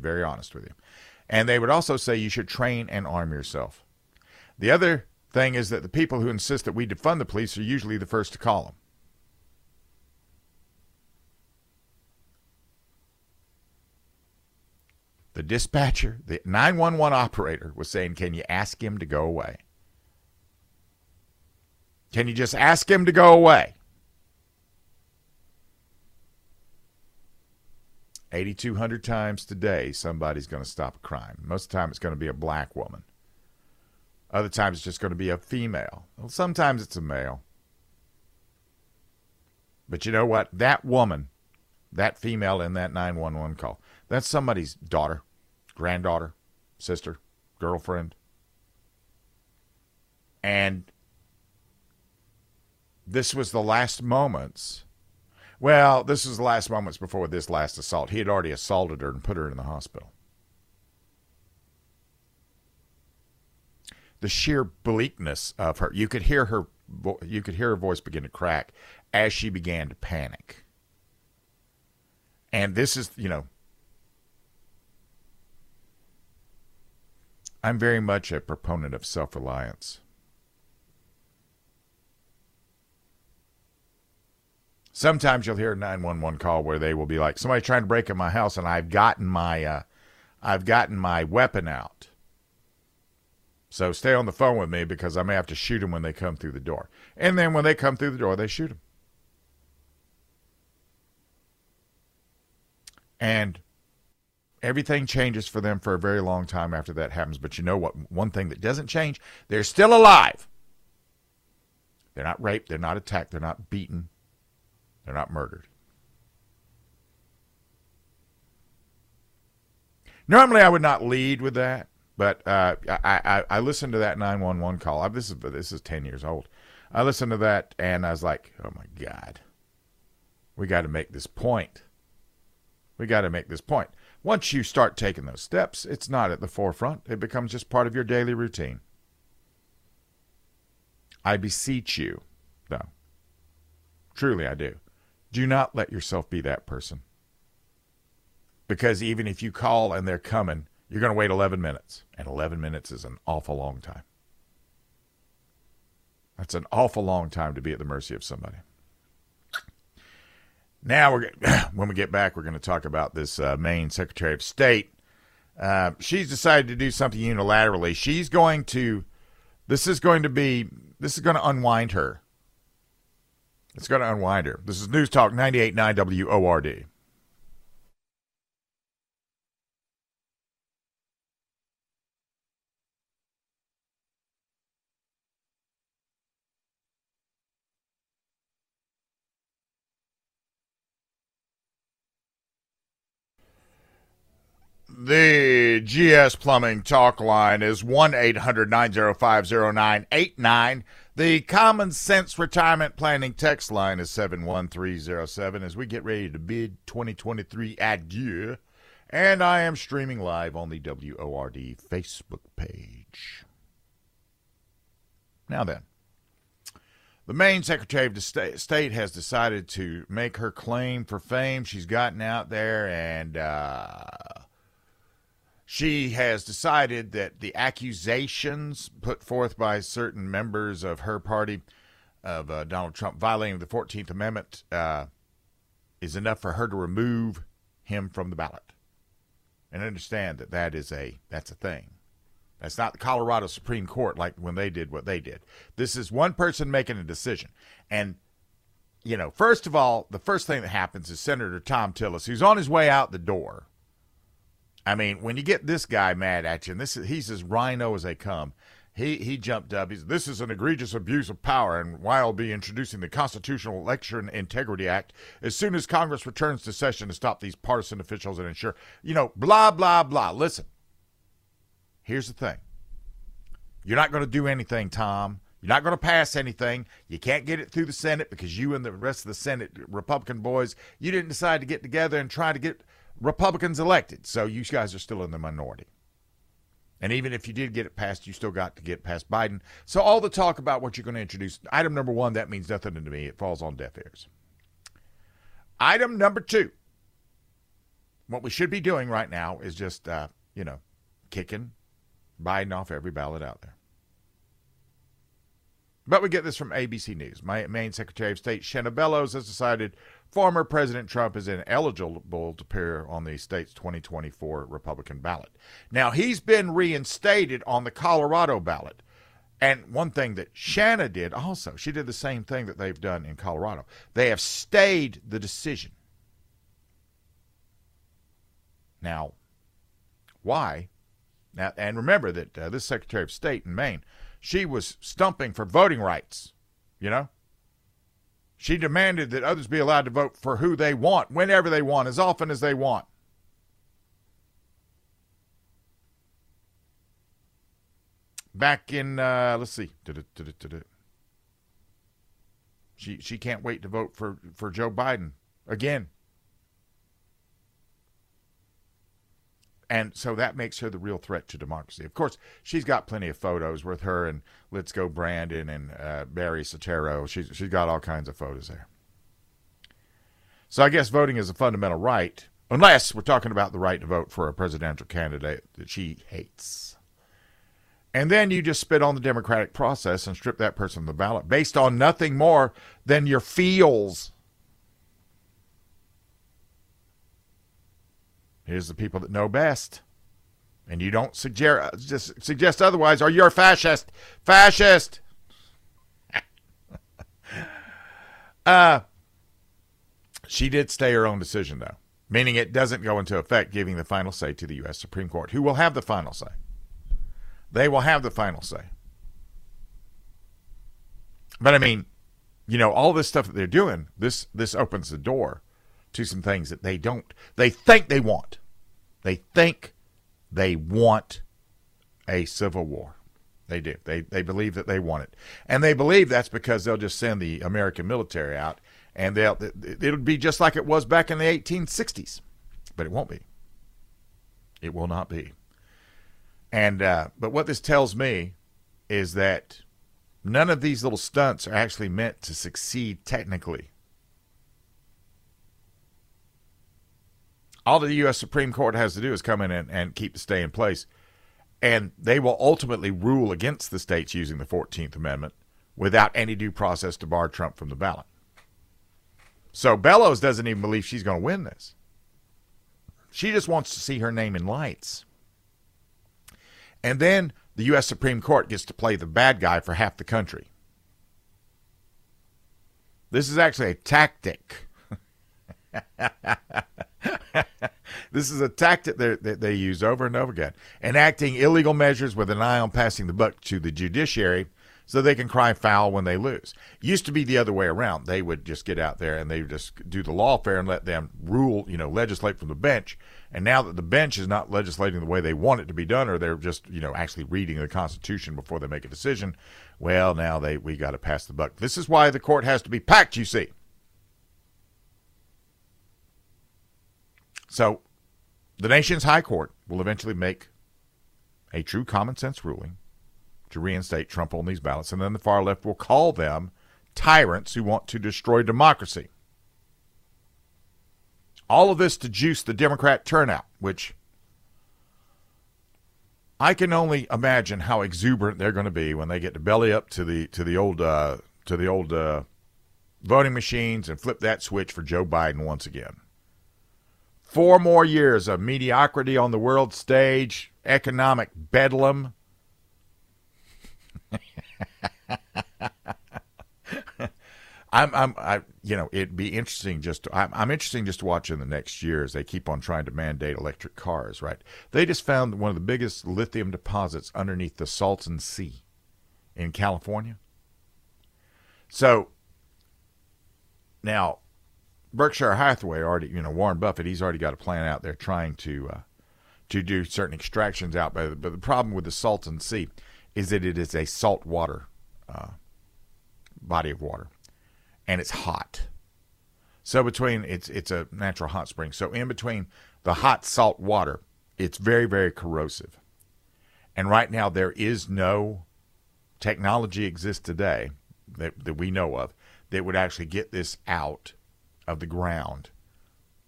be very honest with you. And they would also say you should train and arm yourself. The other thing is that the people who insist that we defund the police are usually the first to call them. The dispatcher, the 911 operator, was saying, Can you ask him to go away? Can you just ask him to go away? 8,200 times today, somebody's going to stop a crime. Most of the time, it's going to be a black woman. Other times, it's just going to be a female. Well, sometimes it's a male. But you know what? That woman, that female in that 911 call, that's somebody's daughter, granddaughter, sister, girlfriend. And this was the last moments. Well, this was the last moments before this last assault. He had already assaulted her and put her in the hospital. The sheer bleakness of her. You could hear her you could hear her voice begin to crack as she began to panic. And this is, you know, I'm very much a proponent of self Sometimes you'll hear a 911 call where they will be like, somebody trying to break in my house and I've gotten my, uh, I've gotten my weapon out. So stay on the phone with me because I may have to shoot them when they come through the door. And then when they come through the door, they shoot them. And everything changes for them for a very long time after that happens. But you know what? One thing that doesn't change, they're still alive. They're not raped, they're not attacked, they're not beaten, they're not murdered. Normally, I would not lead with that, but uh, I, I, I listened to that 911 call. I, this is this is 10 years old. I listened to that and I was like, oh my God, we got to make this point. We got to make this point. Once you start taking those steps, it's not at the forefront. It becomes just part of your daily routine. I beseech you, though. Truly, I do. Do not let yourself be that person. Because even if you call and they're coming, you're going to wait 11 minutes. And 11 minutes is an awful long time. That's an awful long time to be at the mercy of somebody. Now, we're when we get back, we're going to talk about this uh, Maine Secretary of State. Uh, she's decided to do something unilaterally. She's going to. This is going to be. This is going to unwind her. It's going to unwind her. This is News Talk 98.9 WORD. The GS Plumbing talk line is 1 800 905 0989. The Common Sense Retirement Planning text line is 71307 as we get ready to bid 2023 adieu. And I am streaming live on the WORD Facebook page. Now then, the Maine Secretary of State has decided to make her claim for fame. She's gotten out there and. Uh, she has decided that the accusations put forth by certain members of her party of uh, Donald Trump violating the 14th Amendment uh, is enough for her to remove him from the ballot. And understand that that is a that's a thing. That's not the Colorado Supreme Court like when they did what they did. This is one person making a decision. And you know, first of all, the first thing that happens is Senator Thom Tillis, who's on his way out the door I mean, when you get this guy mad at you, and this is he's as RINO as they come. He he jumped up. He's this is an egregious abuse of power, and why I'll be introducing the Constitutional Election Integrity Act as soon as Congress returns to session to stop these partisan officials and ensure, you know, blah blah blah. Listen, here's the thing. You're not going to do anything, Thom. You're not going to pass anything. You can't get it through the Senate because you and the rest of the Senate Republican boys, you didn't decide to get together and try to get Republicans elected. So you guys are still in the minority. And even if you did get it passed, you still got to get past Biden. So all the talk about what you're going to introduce, item number one, that means nothing to me. It falls on deaf ears. Item number two. what we should be doing right now is just, uh, you know, kicking Biden off every ballot out there. But we get this from ABC News. My Maine Secretary of State Shenna Bellows has decided former President Trump is ineligible to appear on the state's 2024 Republican ballot. Now, he's been reinstated on the Colorado ballot. And one thing that Shanna did also, she did the same thing that they've done in Colorado. They have stayed the decision. Now, why? Now, and remember that uh, this Secretary of State in Maine, she was stumping for voting rights, you know? She demanded that others be allowed to vote for who they want, whenever they want, as often as they want. Back in, uh, let's see, she she can't wait to vote for for Joe Biden again. And so that makes her the real threat to democracy. Of course, she's got plenty of photos with her and Let's Go Brandon and uh, Barry Soetoro. She's, she's got all kinds of photos there. So I guess voting is a fundamental right, unless we're talking about the right to vote for a presidential candidate that she hates. And then you just spit on the democratic process and strip that person from the ballot based on nothing more than your feels. Here's the people that know best. And you don't suggest just suggest otherwise, or you're a fascist. Fascist. uh she did stay her own decision though, meaning it doesn't go into effect, giving the final say to the U.S. Supreme Court, who will have the final say. They will have the final say. But I mean, you know, all this stuff that they're doing, this this opens the door to some things that they don't, they think they want. They think they want a civil war. They do. They they believe that they want it, and they believe that's because they'll just send the American military out, and they'll it'll be just like it was back in the 1860s, but it won't be. It will not be. And uh, but what this tells me is that none of these little stunts are actually meant to succeed technically. All the U.S. Supreme Court has to do is come in and, and keep the stay in place. And they will ultimately rule against the states using the 14th Amendment without any due process to bar Trump from the ballot. So Bellows doesn't even believe she's going to win this. She just wants to see her name in lights. And then the U.S. Supreme Court gets to play the bad guy for half the country. This is actually a tactic. this is a tactic that they use over and over again. Enacting illegal measures with an eye on passing the buck to the judiciary so they can cry foul when they lose. Used to be the other way around. They would just get out there and they would just do the lawfare and let them rule, you know, legislate from the bench. And now that the bench is not legislating the way they want it to be done, or they're just, you know, actually reading the Constitution before they make a decision, well, now they we got to pass the buck. This is why the court has to be packed, you see. So the nation's high court will eventually make a true common sense ruling to reinstate Trump on these ballots, and then the far left will call them tyrants who want to destroy democracy. All of this to juice the Democrat turnout, which I can only imagine how exuberant they're going to be when they get to belly up to the to the old uh, to the old uh, voting machines and flip that switch for Joe Biden once again. Four more years of mediocrity on the world stage, economic bedlam. I'm, I'm, I, you know, it'd be interesting just. To, I'm, I'm interesting just to watch in the next year as they keep on trying to mandate electric cars. Right? They just found one of the biggest lithium deposits underneath the Salton Sea in California. So now Berkshire Hathaway already, you know, Warren Buffett, he's already got a plan out there trying to uh, to do certain extractions out. But, but the problem with the Salton Sea is that it is a salt water uh, body of water, and it's hot. So between it's it's a natural hot spring. So in between the hot salt water, it's very very corrosive. And right now there is no technology exists today that, that we know of that would actually get this out of the ground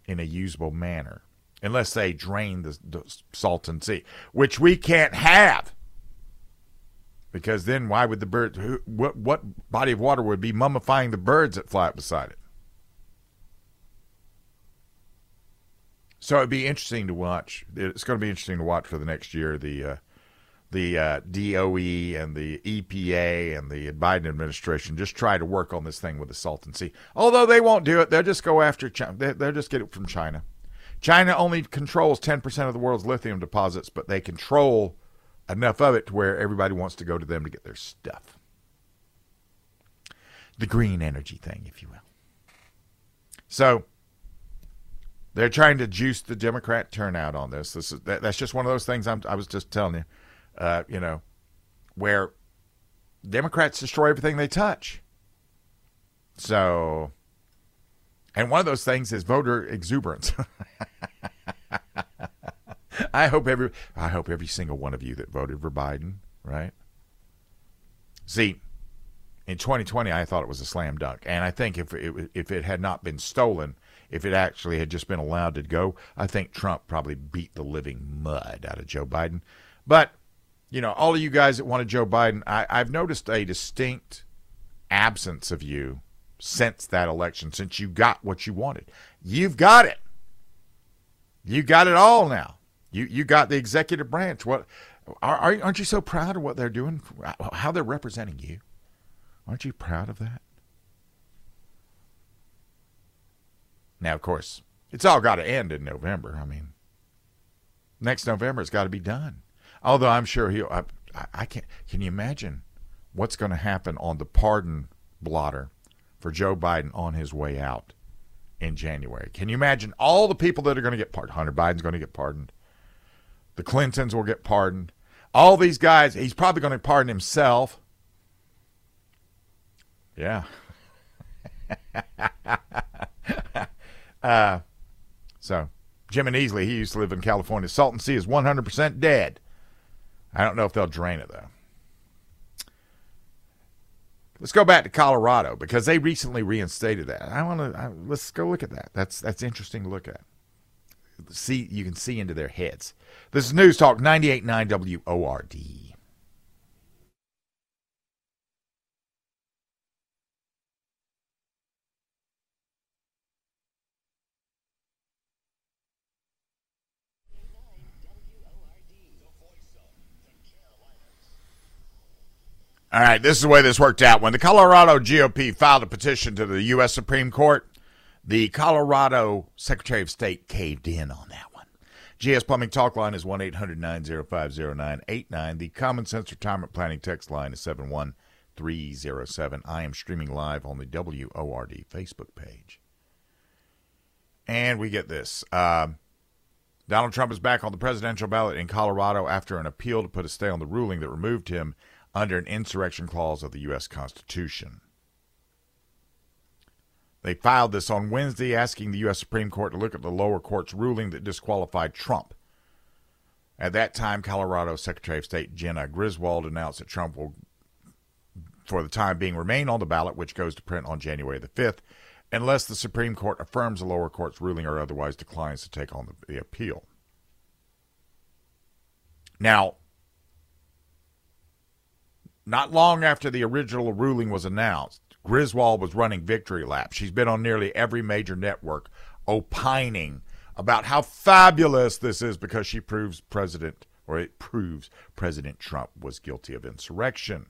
in a usable manner. unless they drain the, the Salton Sea, which we can't have. Because then, why would the bird? Who, what what body of water would be mummifying the birds that fly up beside it? So it'd be interesting to watch. It's going to be interesting to watch for the next year. The uh, the uh, DOE and the EPA and the Biden administration just try to work on this thing with the Salton Sea. Although they won't do it, they'll just go after China. They'll just get it from China. China only controls 10% of the world's lithium deposits, but they control enough of it to where everybody wants to go to them to get their stuff. The green energy thing, if you will. So they're trying to juice the Democrat turnout on this. This is that, that's just one of those things I'm, i was just telling you uh, you know, where Democrats destroy everything they touch. So, and one of those things is voter exuberance. I hope every I hope every single one of you that voted for Biden, right? See, in 2020, I thought it was a slam dunk, and I think if it if it had not been stolen, if it actually had just been allowed to go, I think Trump probably beat the living mud out of Joe Biden. But you know, all of you guys that wanted Joe Biden, I, I've noticed a distinct absence of you since that election, since you got what you wanted. You've got it. You got it all now. You you got the executive branch. What are, aren't you so proud of what they're doing? How they're representing you? Aren't you proud of that? Now, of course, it's all got to end in November. I mean, next November it's got to be done. Although I'm sure he'll. I, I can't. Can you imagine what's going to happen on the pardon blotter for Joe Biden on his way out in January? Can you imagine all the people that are going to get pardoned? Hunter Biden's going to get pardoned. The Clintons will get pardoned. All these guys, he's probably going to pardon himself. Yeah. uh, so, Jim and Easley, he used to live in California. Salton Sea is 100% dead. I don't know if they'll drain it though. Let's go back to Colorado because they recently reinstated that. I want to let's go look at that. That's that's interesting to look at. See, you can see into their heads. This is News Talk 98.9 WORD. All right, this is the way this worked out. When the Colorado GOP filed a petition to the U.S. Supreme Court, the Colorado Secretary of State caved in on that one. GS Plumbing Talk line is 1 800 905 0989. The Common Sense Retirement Planning text line is 71307. I am streaming live on the WORD Facebook page. And we get this. Uh, Donald Trump is back on the presidential ballot in Colorado after an appeal to put a stay on the ruling that removed him under an insurrection clause of the U.S. Constitution. They filed this on Wednesday, asking the U.S. Supreme Court to look at the lower court's ruling that disqualified Trump. At that time, Colorado Secretary of State Jena Griswold announced that Trump will, for the time being, remain on the ballot, which goes to print on January the 5th, unless the Supreme Court affirms the lower court's ruling or otherwise declines to take on the, the appeal. Now, not long after the original ruling was announced, Griswold was running victory laps. She's been on nearly every major network opining about how fabulous this is because she proves President, or it proves President Trump was guilty of insurrection.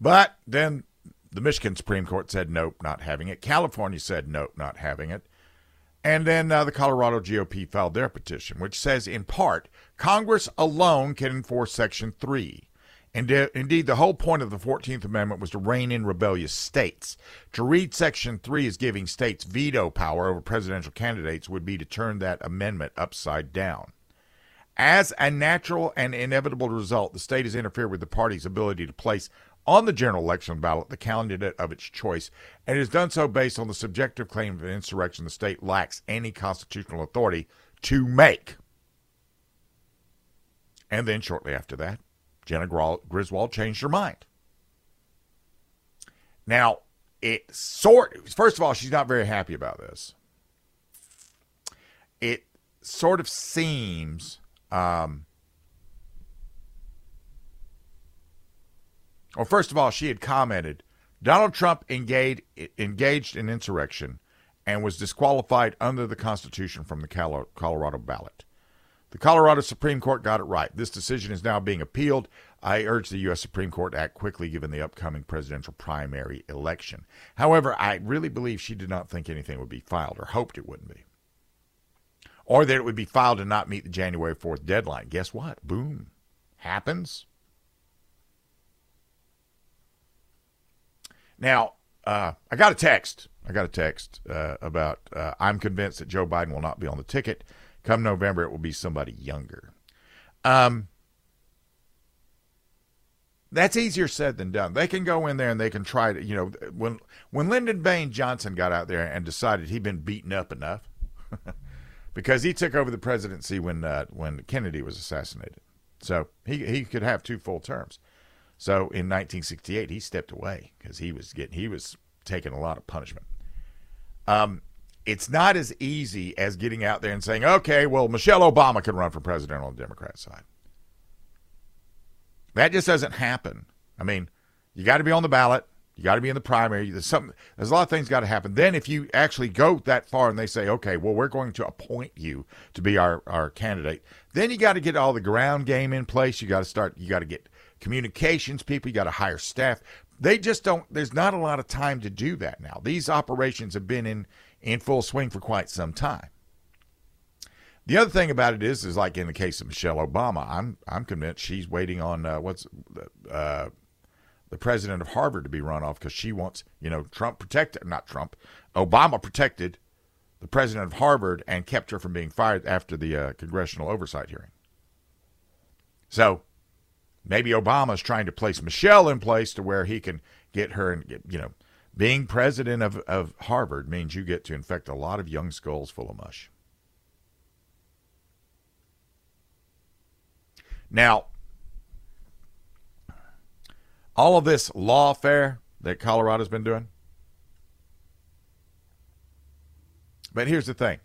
But then the Michigan Supreme Court said nope, not having it. California said nope, not having it. And then uh, the Colorado GOP filed their petition, which says, in part, Congress alone can enforce Section 3 and indeed, the whole point of the 14th Amendment was to rein in rebellious states. To read Section 3 as giving states veto power over presidential candidates would be to turn that amendment upside down. As a natural and inevitable result, the state has interfered with the party's ability to place on the general election ballot the candidate of its choice, and has done so based on the subjective claim of insurrection the state lacks any constitutional authority to make. And then, shortly after that, Jena Griswold changed her mind. Now, it sort first of all, she's not very happy about this. It sort of seems. Um, well, first of all, she had commented Donald Trump engaged, engaged in insurrection and was disqualified under the Constitution from the Colorado ballot. The Colorado Supreme Court got it right. This decision is now being appealed. I urge the U.S. Supreme Court to act quickly given the upcoming presidential primary election. However, I really believe she did not think anything would be filed or hoped it wouldn't be. Or that it would be filed and not meet the January 4th deadline. Guess what? Boom. Happens. Now, uh, I got a text. I got a text uh, about uh, I'm convinced that Joe Biden will not be on the ticket. Come November, it will be somebody younger. Um, that's easier said than done. They can go in there and they can try to, you know, when when Lyndon Baines Johnson got out there and decided he'd been beaten up enough, because he took over the presidency when uh, when Kennedy was assassinated, so he he could have two full terms. So in 1968, he stepped away because he was getting he was taking a lot of punishment. Um, it's not as easy as getting out there and saying, okay, well, Michelle Obama can run for president on the Democrat side. That just doesn't happen. I mean, you got to be on the ballot. You got to be in the primary. There's some. There's a lot of things got to happen. Then, if you actually go that far and they say, "Okay, well, we're going to appoint you to be our our candidate," then you got to get all the ground game in place. You got to start. You got to get communications people. You got to hire staff. They just don't. There's not a lot of time to do that now. These operations have been in in full swing for quite some time. The other thing about it is, is like in the case of Michelle Obama, I'm I'm convinced she's waiting on uh, what's uh, the president of Harvard to be run off because she wants, you know, Trump protected, not Trump, Obama protected the president of Harvard and kept her from being fired after the uh, congressional oversight hearing. So maybe Obama is trying to place Michelle in place to where he can get her and get, you know, being president of, of Harvard means you get to infect a lot of young skulls full of mush. Now, all of this lawfare that Colorado's been doing. But here's the thing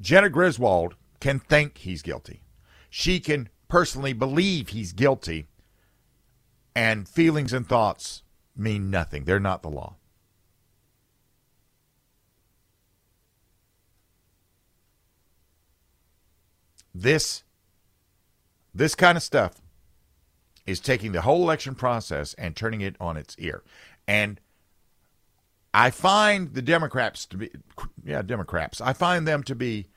Jena Griswold can think he's guilty. She can personally believe he's guilty, and feelings and thoughts mean nothing. They're not the law. This this kind of stuff is taking the whole election process and turning it on its ear. And I find the Democrats to be, yeah, Democrats. I find them to be,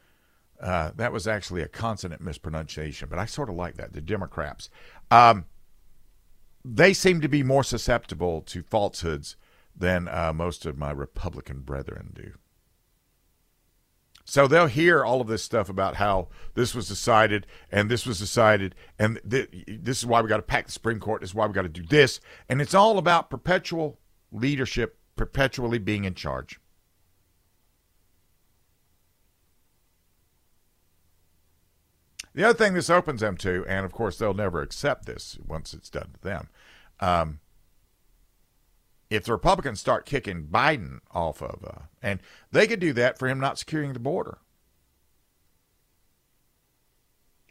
uh, that was actually a consonant mispronunciation, but I sort of like that. The Democrats. Um, they seem to be more susceptible to falsehoods than uh, most of my Republican brethren do. So they'll hear all of this stuff about how this was decided and this was decided and th- this is why we got to pack the Supreme Court. This is why we got to do this. And it's all about perpetual leadership, perpetually being in charge. The other thing this opens them to, and of course they'll never accept this once it's done to them, um, if the Republicans start kicking Biden off of, uh, and they could do that for him not securing the border.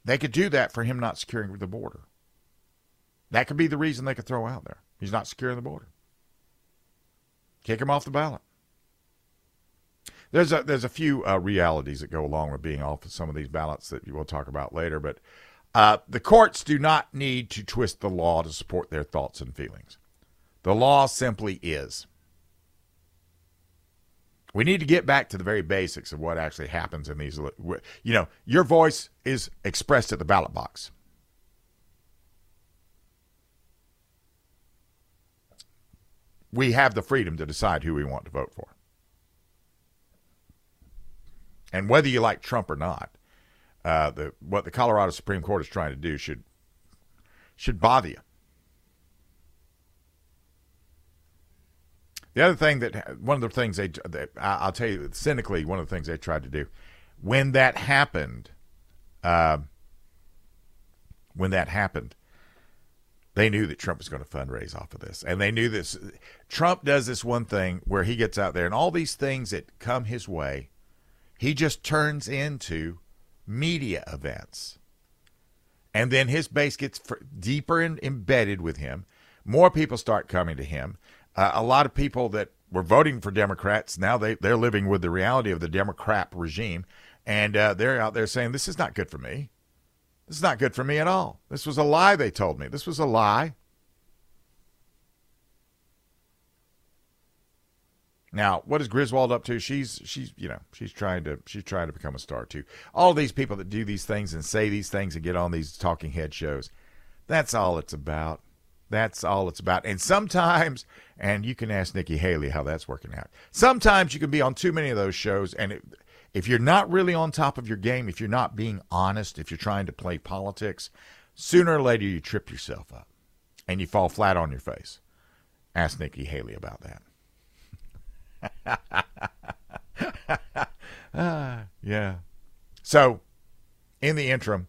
They could do that for him not securing the border. That could be the reason they could throw out there. He's not securing the border. Kick him off the ballot. There's a there's a few uh, realities that go along with being off of some of these ballots that we'll talk about later, but uh, the courts do not need to twist the law to support their thoughts and feelings. The law simply is. We need to get back to the very basics of what actually happens in these. You know, your voice is expressed at the ballot box. We have the freedom to decide who we want to vote for. And whether you like Trump or not, uh, the, what the Colorado Supreme Court is trying to do should should bother you. The other thing that one of the things they, they I'll tell you cynically, one of the things they tried to do when that happened, uh, when that happened, they knew that Trump was going to fundraise off of this, and they knew this. Trump does this one thing where he gets out there, and all these things that come his way, he just turns into media events. And then his base gets deeper and embedded with him. More people start coming to him. Uh, a lot of people that were voting for Democrats now they they're living with the reality of the Democrat regime, and uh, they're out there saying this is not good for me. This is not good for me at all. This was a lie they told me. This was a lie. Now, what is Griswold up to? She's she's you know she's trying to she's trying to become a star too. All these people that do these things and say these things and get on these talking head shows, that's all it's about. That's all it's about. And sometimes, and you can ask Nikki Haley how that's working out. Sometimes you can be on too many of those shows, and it, if you're not really on top of your game, if you're not being honest, if you're trying to play politics, sooner or later you trip yourself up and you fall flat on your face. Ask Nikki Haley about that. uh, yeah. So, in the interim,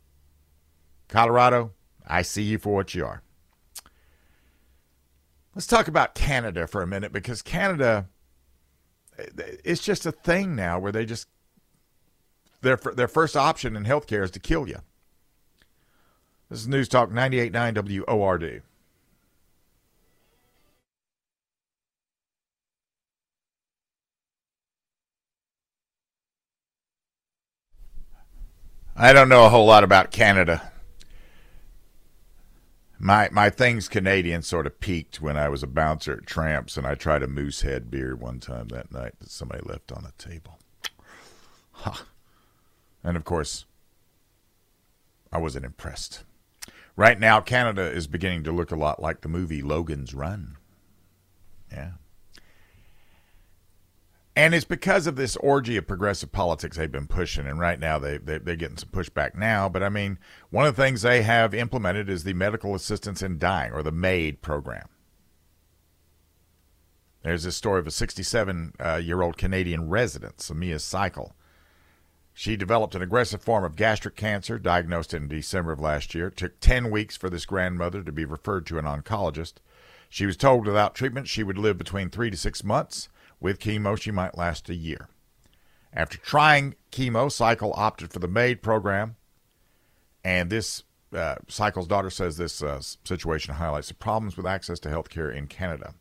Colorado, I see you for what you are. Let's talk about Canada for a minute because Canada, it's just a thing now where they just their their first option in healthcare is to kill you. This is News Talk 98.9 WORD. I don't know a whole lot about Canada. My my things Canadian sort of peaked when I was a bouncer at Tramps, and I tried a Moosehead beer one time that night that somebody left on a table. Huh. And of course, I wasn't impressed. Right now, Canada is beginning to look a lot like the movie Logan's Run. Yeah. And it's because of this orgy of progressive politics they've been pushing. And right now they, they, they're getting some pushback now. But I mean, one of the things they have implemented is the Medical Assistance in Dying, or the MAID program. There's this story of a 67 uh, year old Canadian resident, Samia Saikaley. She developed an aggressive form of gastric cancer, diagnosed in December of last year. It took 10 weeks for this grandmother to be referred to an oncologist. She was told without treatment she would live between three to six months. With chemo, she might last a year. After trying chemo, Saikaley opted for the MAID program. And this, uh, Saikaley's daughter says this uh, situation highlights the problems with access to health care in Canada.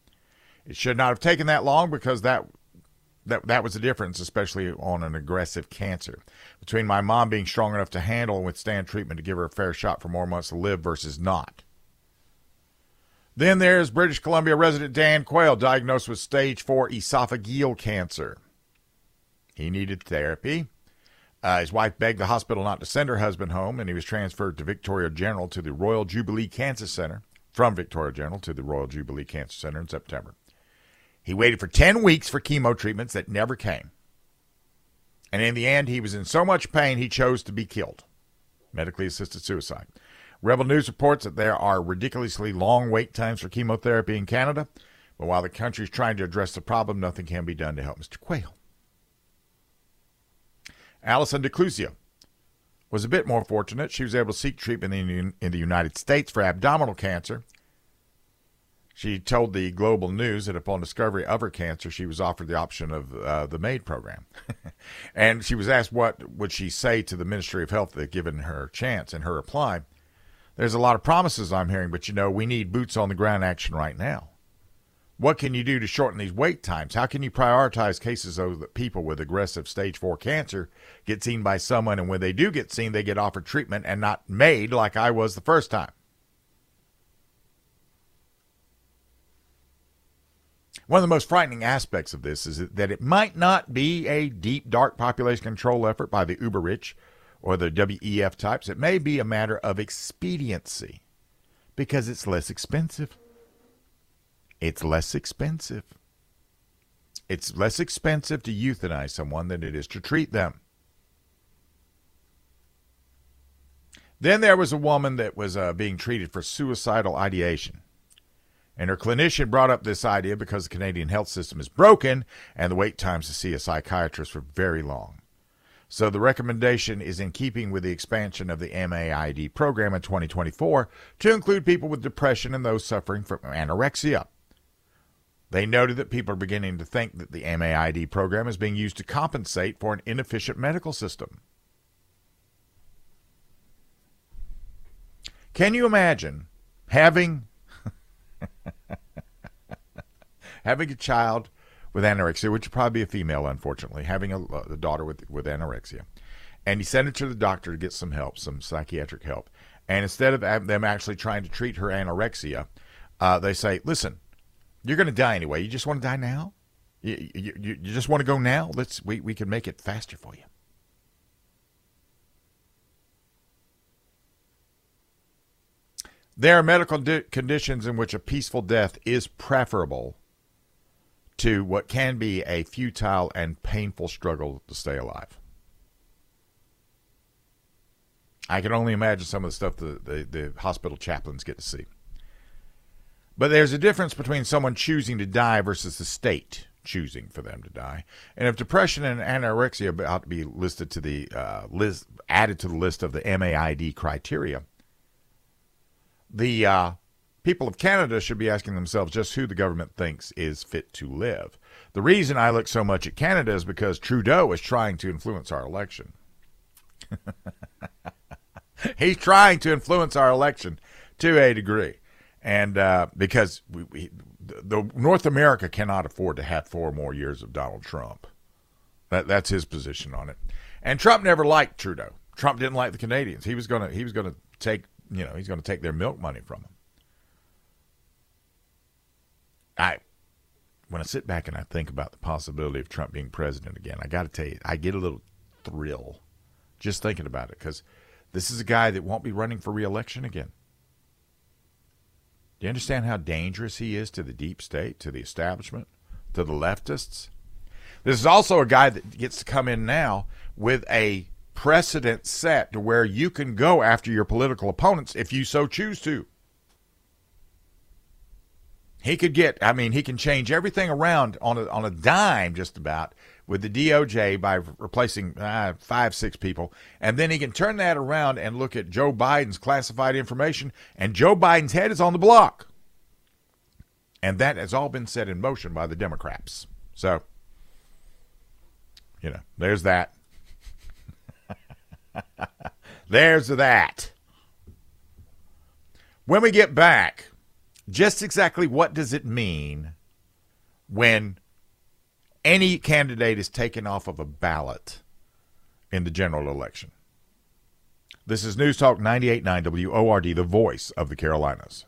It should not have taken that long because that that that was the difference, especially on an aggressive cancer. Between my mom being strong enough to handle and withstand treatment to give her a fair shot for more months to live versus not. Then there's British Columbia resident Dan Quayle, diagnosed with stage four esophageal cancer. He needed therapy. Uh, his wife begged the hospital not to send her husband home, and he was transferred to Victoria General to the Royal Jubilee Cancer Center, from Victoria General to the Royal Jubilee Cancer Center in September. He waited for 10 weeks for chemo treatments that never came. And in the end, he was in so much pain he chose to be killed. Medically assisted suicide. Rebel News reports that there are ridiculously long wait times for chemotherapy in Canada, but while the country is trying to address the problem, nothing can be done to help Mr. Quayle. Allison Ducluzeau was a bit more fortunate. She was able to seek treatment in, in the United States for abdominal cancer. She told the Global News that upon discovery of her cancer, she was offered the option of uh, the MAID program. and she was asked what would she say to the Ministry of Health that given her chance. And her reply, there's a lot of promises I'm hearing, but you know, we need boots on the ground action right now. What can you do to shorten these wait times? How can you prioritize cases so that people with aggressive stage four cancer get seen by someone, and when they do get seen, they get offered treatment and not made like I was the first time? One of the most frightening aspects of this is that it might not be a deep, dark population control effort by the uber rich or the WEF types, it may be a matter of expediency because it's less expensive. It's less expensive. It's less expensive to euthanize someone than it is to treat them. Then there was a woman that was uh, being treated for suicidal ideation. And her clinician brought up this idea because the Canadian health system is broken and the wait times to see a psychiatrist were very long. So the recommendation is in keeping with the expansion of the MAID program in 2024 to include people with depression and those suffering from anorexia. They noted that people are beginning to think that the MAID program is being used to compensate for an inefficient medical system. Can you imagine having having a child with anorexia, which would probably be a female, unfortunately, having a, a daughter with with anorexia, and he sent her to the doctor to get some help, some psychiatric help, and instead of them actually trying to treat her anorexia, uh, they say, "Listen, you're going to die anyway. You just want to die now. You, you, you just want to go now. Let's we we can make it faster for you." There are medical di- conditions in which a peaceful death is preferable to what can be a futile and painful struggle to stay alive. I can only imagine some of the stuff the, the, the, hospital chaplains get to see. But there's a difference between someone choosing to die versus the state choosing for them to die. And if depression and anorexia about to be listed to the uh, list, added to the list of the MAID criteria, the uh, people of Canada should be asking themselves just who the government thinks is fit to live. The reason I look so much at Canada is because Trudeau is trying to influence our election. He's trying to influence our election to a degree. And uh, because we, we, the North America cannot afford to have four more years of Donald Trump. That, that's his position on it. And Trump never liked Trudeau. Trump didn't like the Canadians. He was gonna he was gonna take you know, he's going to take their milk money from them. I, when I sit back and I think about the possibility of Trump being president again, I got to tell you, I get a little thrill just thinking about it because this is a guy that won't be running for reelection again. Do you understand how dangerous he is to the deep state, to the establishment, to the leftists? This is also a guy that gets to come in now with a precedent set to where you can go after your political opponents if you so choose to. He could get, I mean, he can change everything around on a, on a dime just about with the DOJ by replacing uh, five, six people. And then he can turn that around and look at Joe Biden's classified information, and Joe Biden's head is on the block. And that has all been set in motion by the Democrats. So, you know, there's that. There's that. When we get back, just exactly what does it mean when any candidate is taken off of a ballot in the general election? This is News Talk 98.9 WORD, the voice of the Carolinas.